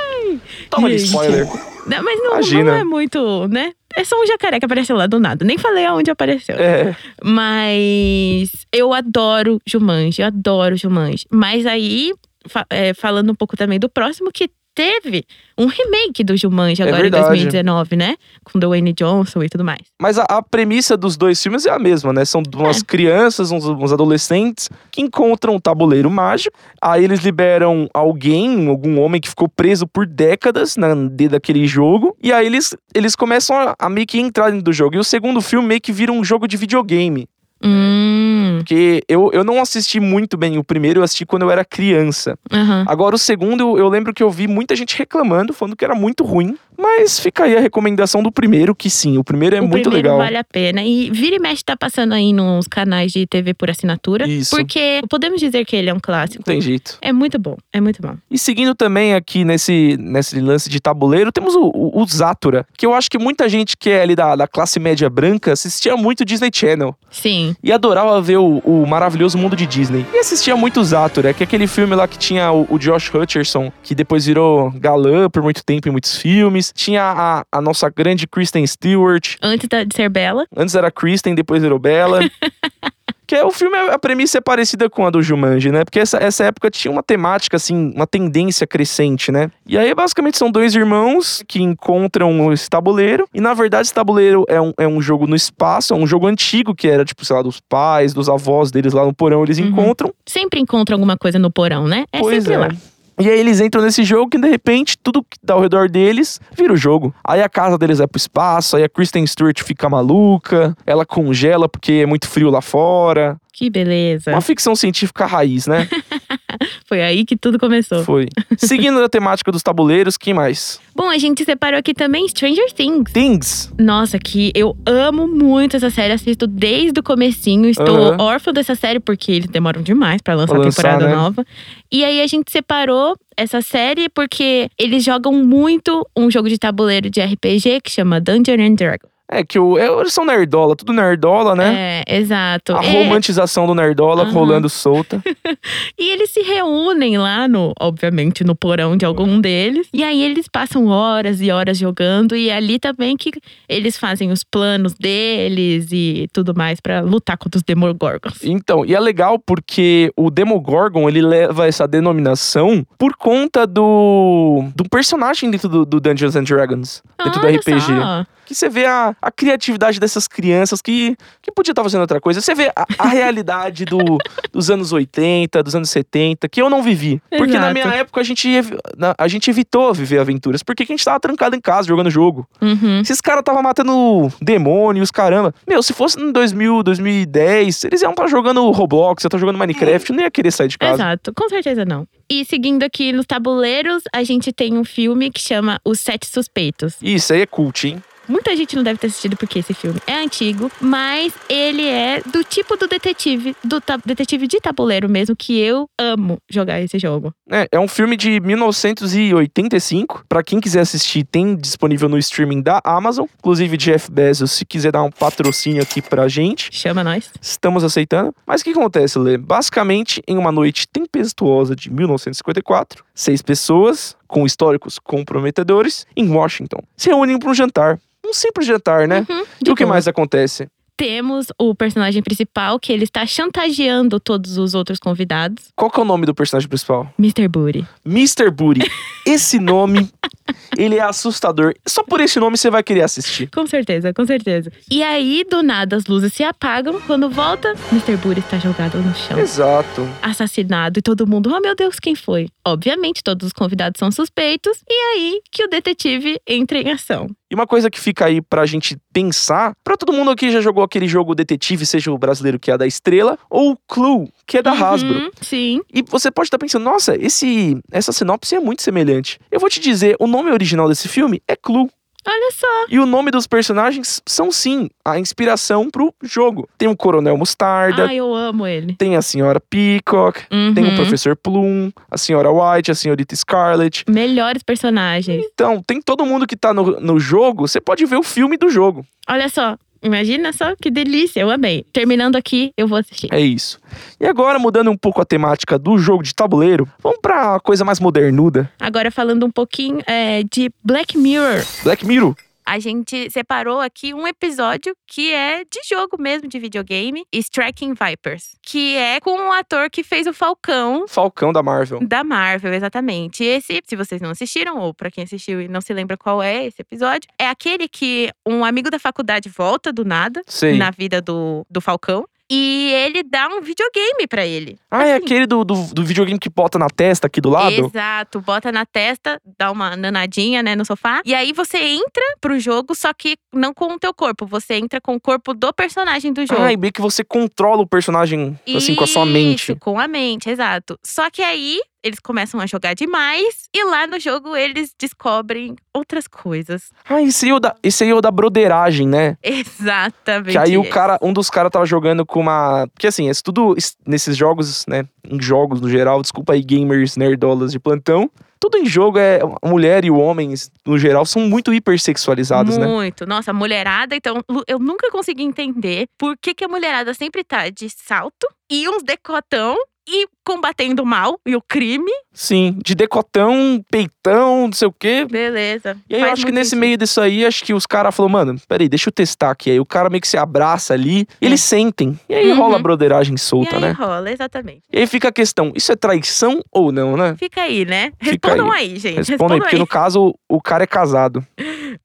toma de spoiler. Não, mas não, não é muito, né? É só um jacaré que apareceu lá do nada. Nem falei aonde apareceu. É. Mas eu adoro Jumanji, eu adoro Jumanji. Mas aí, fa- é, falando um pouco também do próximo, que teve um remake do Jumanji É agora verdade. em 2019, né? Com Dwayne Johnson e tudo mais. Mas a, a premissa dos dois filmes é a mesma, né? São umas crianças, uns, uns adolescentes que encontram um tabuleiro mágico. Aí eles liberam alguém, algum homem que ficou preso por décadas na, dentro daquele jogo. E aí eles, eles começam a, a meio que entrar dentro do jogo. E o segundo filme meio que vira um jogo de videogame. Hum. Porque eu, eu não assisti muito bem o primeiro, eu assisti quando eu era criança. Aham. Agora, o segundo, eu, eu lembro que eu vi muita gente reclamando, falando que era muito ruim. Mas fica aí a recomendação do primeiro, que sim, o primeiro é o muito primeiro legal. vale a pena. E vira e mexe tá passando aí nos canais de TV por assinatura. Isso. Porque podemos dizer que ele é um clássico. Não tem jeito. É muito bom, é muito bom. E seguindo também aqui nesse, nesse lance de tabuleiro, temos o, o, o Zatura, que eu acho que muita gente que é ali da, da classe média branca assistia muito Disney Channel. Sim. E adorava ver o, o maravilhoso mundo de Disney. E assistia muito Zatura, que é aquele filme lá que tinha o, o Josh Hutcherson, que depois virou galã por muito tempo em muitos filmes. Tinha a, a nossa grande Kristen Stewart. Antes de ser Bela. Antes era Kristen, depois virou Bella. Que é, o filme, a premissa é parecida com a do Jumanji, né? Porque essa, essa época tinha uma temática, assim, uma tendência crescente, né? E aí, basicamente, são dois irmãos que encontram esse tabuleiro. E, na verdade, esse tabuleiro é um, é um jogo no espaço, é um jogo antigo, que era, tipo, sei lá, dos pais, dos avós deles lá no porão, eles encontram. Sempre encontra alguma coisa no porão, né? É Pois sempre é. lá. E aí eles entram nesse jogo que de repente tudo que tá ao redor deles vira o jogo. Aí a casa deles vai pro espaço, aí a Kristen Stewart fica maluca, ela congela porque é muito frio lá fora. Que beleza. Uma ficção científica raiz, né? Foi aí que tudo começou. Foi. Seguindo a temática dos tabuleiros, quem mais? Bom, a gente separou aqui também Stranger Things. Things. Nossa, que eu amo muito essa série, assisto desde o comecinho. Estou Aham. órfã dessa série porque eles demoram demais pra lançar Pra a lançar, temporada né? nova. E aí a gente separou essa série porque eles jogam muito um jogo de tabuleiro de RPG que chama Dungeon and Dragon. É que o, é, eles são nerdola, tudo nerdola, né? É, exato. A É, romantização do nerdola Aham. rolando solta. E eles se reúnem lá no, obviamente, no porão de algum deles. E aí eles passam horas e horas jogando. E é ali também que eles fazem os planos deles e tudo mais pra lutar contra os Demogorgons. Então, e é legal porque o Demogorgon, ele leva essa denominação por conta do, do personagem dentro do, do Dungeons and Dragons, dentro do Olha RPG. só. Que você vê a, a criatividade dessas crianças que, que podia estar fazendo outra coisa. Você vê a, a realidade do, dos anos 80, dos anos 70, que eu não vivi. Porque na Exato. minha época a gente, na- a gente evitou viver aventuras, porque a gente tava trancado em casa jogando jogo. Uhum. Esses caras estavam matando demônios, caramba. Meu, se fosse em 2000, 2010, eles iam estar jogando Roblox, iam estar jogando Minecraft, eu não ia querer sair de casa. Exato, com certeza não. E seguindo aqui nos tabuleiros, a gente tem um filme que chama Os Sete Suspeitos. Isso aí é cult, hein? Muita gente não deve ter assistido porque esse filme é antigo, mas ele é do tipo do detetive, do detetive de tabuleiro mesmo, que eu amo jogar esse jogo. É, é um filme de 1985. Pra quem quiser assistir, tem disponível no streaming da Amazon. Inclusive, Jeff Bezos, se quiser dar um patrocínio aqui pra gente. Chama nós. Estamos aceitando. Mas o que acontece, Lê? Basicamente, em uma noite tempestuosa de 1954, seis pessoas com históricos comprometedores em Washington se reúnem para um jantar. Um simples jantar, né? Uhum, e o que mais acontece? Temos o personagem principal, que ele está chantageando todos os outros convidados. Qual que é o nome do personagem principal? Mr. Booty. Mr. Booty. Esse nome, ele é assustador. Só por esse nome você vai querer assistir. Com certeza, com certeza. E aí, do nada, as luzes se apagam. Quando volta, Mr. Booty está jogado no chão. Exato. Assassinado e todo mundo, oh meu Deus, quem foi? Obviamente, todos os convidados são suspeitos. E aí que o detetive entra em ação. E uma coisa que fica aí pra gente pensar, pra todo mundo aqui já jogou aquele jogo detetive, seja o brasileiro que é da Estrela, ou o Clue, que é da Hasbro. Uhum, sim. E você pode estar pensando, nossa, esse, essa sinopse é muito semelhante. Eu vou te dizer, o nome original desse filme é Clue. Olha só. E o nome dos personagens são sim a inspiração pro jogo. Tem o Coronel Mostarda, Ai, eu amo ele. tem a Senhora Peacock, tem o Uhum. Professor Plum, a Senhora White, a Senhorita Scarlet. Melhores personagens. Então, tem todo mundo que tá no, no jogo, você pode ver o filme do jogo. Olha só. Imagina só que delícia, eu amei. Terminando aqui, eu vou assistir. É isso. E agora, mudando um pouco a temática do jogo de tabuleiro, vamos pra coisa mais modernuda. Agora falando um pouquinho é, de Black Mirror. Black Mirror. A gente separou aqui um episódio que é de jogo mesmo, de videogame, Striking Vipers. Que é com o ator que fez o Falcão Falcão da Marvel. da Marvel, exatamente. Esse, se vocês não assistiram, ou pra quem assistiu e não se lembra qual é esse episódio, é aquele que um amigo da faculdade volta do nada Sei. na vida do, do Falcão. E ele dá um videogame pra ele. Ah, é aquele do, do, do videogame que bota na testa aqui do lado? Exato, bota na testa, dá uma nanadinha, né, no sofá. E aí você entra pro jogo, só que não com o teu corpo. Você entra com o corpo do personagem do jogo. Ah, e bem que você controla o personagem, assim, com a sua mente. Isso, com a mente, exato. Só que aí eles começam a jogar demais e lá no jogo eles descobrem outras coisas. Ah, esse aí é o da, esse aí é o da broderagem, né? Exatamente. Que aí o cara, um dos caras tava jogando com uma. Porque assim, isso tudo es- nesses jogos, né? Em jogos no geral, desculpa aí, gamers, nerdolas de plantão. Tudo em jogo é. A mulher e o homem, no geral, são muito hipersexualizados, né? Muito. Nossa, a mulherada, então, eu nunca consegui entender por que, que a mulherada sempre tá de salto e uns decotão e combatendo o mal e o crime. Sim, de decotão, peitão, não sei o quê. Beleza. E aí eu Faz acho que nesse sentido. meio disso aí, acho que os caras falaram, mano, peraí, deixa eu testar aqui. Aí o cara meio que se abraça ali, e eles sentem. E aí Uhum. rola a broderagem E solta, aí né? rola, exatamente. E aí fica a questão, isso é traição ou não, né? Fica aí, né? Respondam aí, gente. Respondam aí, porque no caso, o cara é casado.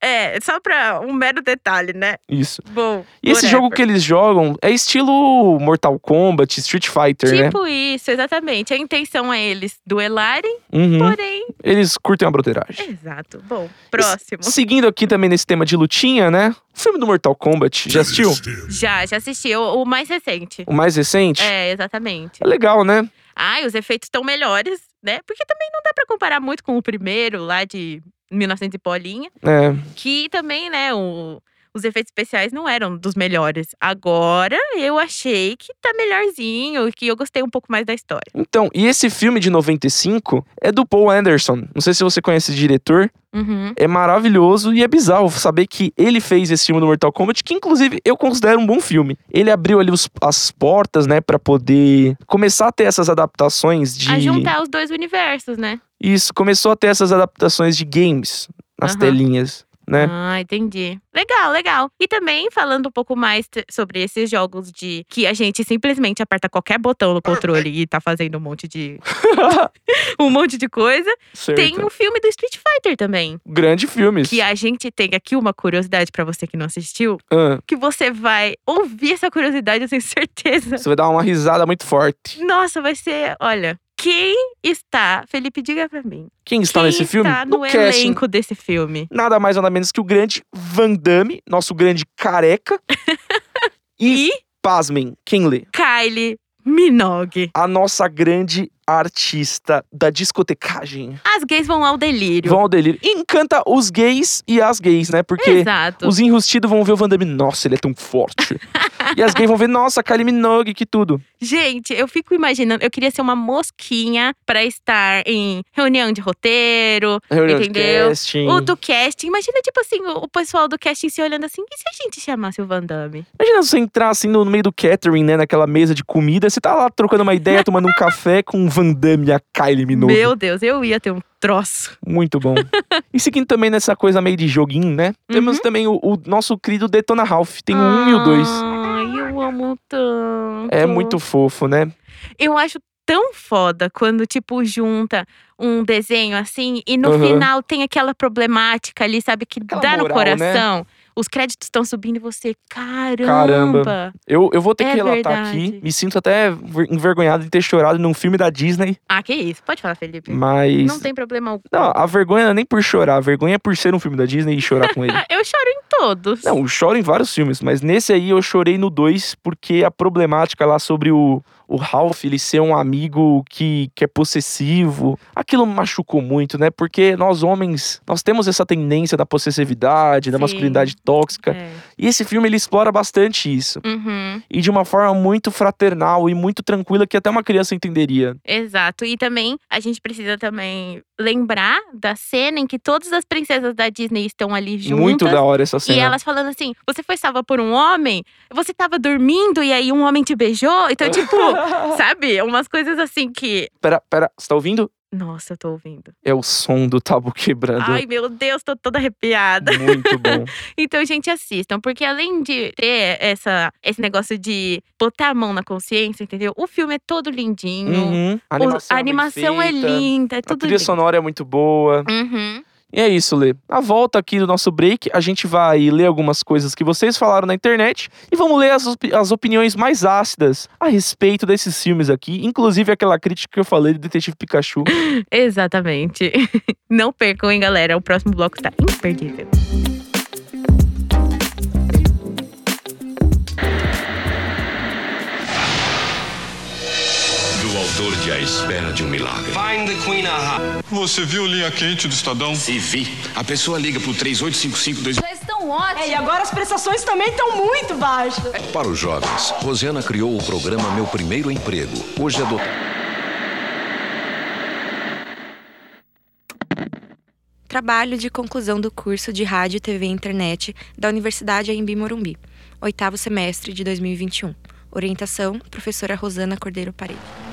É, só pra um mero detalhe, né? Isso. Bom. E esse jogo que eles jogam é estilo Mortal Kombat, Street Fighter, né? Tipo isso, exatamente. A intenção é eles duelarem, Uhum. porém. Eles curtem a broderagem. Exato. Bom, próximo. Seguindo aqui também nesse tema de lutinha, né? O filme do Mortal Kombat, já assistiu? Já, já assisti. O, o mais recente. O mais recente? É, exatamente. É legal, né? Ai, os efeitos estão melhores, né? Porque também não dá pra comparar muito com o primeiro, lá de 1900 e bolinha. É. Que também, né, o- os efeitos especiais não eram dos melhores. Agora, eu achei que tá melhorzinho, que eu gostei um pouco mais da história. Então, e esse filme de 95 é do Paul Anderson. Não sei se você conhece esse diretor. Uhum. É maravilhoso e é bizarro saber que ele fez esse filme do Mortal Kombat, que inclusive eu considero um bom filme. Ele abriu ali os- as portas, né, Pra poder começar a ter essas adaptações de A juntar os dois universos, né? Isso, começou a ter essas adaptações de games nas Aham. telinhas, né? Ah, entendi. Legal, legal. E também falando um pouco mais sobre esses jogos de que a gente simplesmente aperta qualquer botão no controle e tá fazendo um monte de um monte de coisa. Certo. Tem o filme do Street Fighter também. Grande filmes. Que a gente tem aqui uma curiosidade pra você que não assistiu, Ah, que você vai ouvir essa curiosidade, eu tenho certeza. você vai dar uma risada muito forte. Nossa, vai ser, olha, quem está, Felipe, diga pra mim. Quem está quem nesse filme? Está no, casting. elenco desse filme. Nada mais nada menos que o grande Van Damme, nosso grande careca. e, pasmem, quem lê? Kylie Minogue. A nossa grande artista da discotecagem. As gays vão ao delírio. Vão ao delírio. Encanta os gays e as gays, né? Porque Exato. os enrustidos vão ver o Van Damme. Nossa, ele é tão forte. e as gays vão ver, nossa, Kylie Minogue, que tudo. Gente, eu fico imaginando, eu queria ser uma mosquinha pra estar em reunião de roteiro, Reunião de entendeu? casting. O do casting. Imagina, tipo assim, o, pessoal do casting se olhando assim, e se a gente chamasse o Van Damme? Imagina você entrar assim no meio do catering, né? Naquela mesa de comida. Você tá lá trocando uma ideia, tomando um café com Van Damme e a Kylie Minogue. Meu Deus, eu ia ter um troço. Muito bom. e seguindo também nessa coisa meio de joguinho, né? Uhum. Temos também o, o nosso querido Detona Ralph. Tem o 1 e o 2. Ai, eu amo tanto. É muito fofo, né? Eu acho tão foda quando, tipo, junta um desenho assim e no Aham. final tem aquela problemática ali, sabe? Que dá no moral, né? Os créditos estão subindo e você, caramba. Caramba. Eu, eu vou ter É que relatar verdade. aqui. Me sinto até ver- envergonhado de ter chorado num filme da Disney, Ah, que isso. Pode falar, Felipe. mas. Não tem problema algum. Não, a vergonha não é nem por chorar, a vergonha é por ser um filme da Disney e chorar com ele. Eu choro em todos. Não, eu choro em vários filmes, mas nesse aí eu chorei no 2 porque a problemática lá sobre o, o Ralph ele ser um amigo que, que é possessivo, aquilo me machucou muito, né? Porque nós homens, nós temos essa tendência da possessividade, da Sim. masculinidade tóxica. É. E esse filme ele explora bastante isso. Uhum. E de uma forma muito fraternal e muito tranquila que até uma criança entenderia. Exato. E também a gente precisa também lembrar da cena em que todas as princesas da Disney estão ali juntas. Muito da hora essa cena. E elas falando assim: você foi salva por um homem? Você tava dormindo e aí um homem te beijou? Então, tipo, sabe? Umas coisas assim que. Pera, pera, você tá ouvindo? Nossa, eu tô ouvindo. É o som do tabu quebrando. Ai, meu Deus, tô toda arrepiada. Muito bom. Então, gente, assistam, porque além de ter essa, esse negócio de botar a mão na consciência, entendeu? O filme é todo lindinho. Uhum. A A animação, animação, é, bem é feita, linda, é A tudo trilha lindo. sonora é muito boa. Uhum. E é isso, Lê. A volta aqui do nosso break, a gente vai ler algumas coisas que vocês falaram na internet e vamos ler as, opi- as opiniões mais ácidas a respeito desses filmes aqui, inclusive aquela crítica que eu falei do Detetive Pikachu. Exatamente. Não percam, hein, galera? O próximo bloco está imperdível. Do autor de A Espera de um Milagre. Find the Queen Aha. Você viu linha quente do Estadão? Se vi. A pessoa liga pro 3855 Já estão ótimos. e agora as prestações também estão muito baixas. Para os jovens, Rosiana criou o programa Meu Primeiro Emprego. Hoje é do... Trabalho de conclusão do curso de Rádio, TV e Internet da Universidade AMB Morumbi. Oitavo semestre de 2021. Orientação, professora Rosana Cordeiro Parede.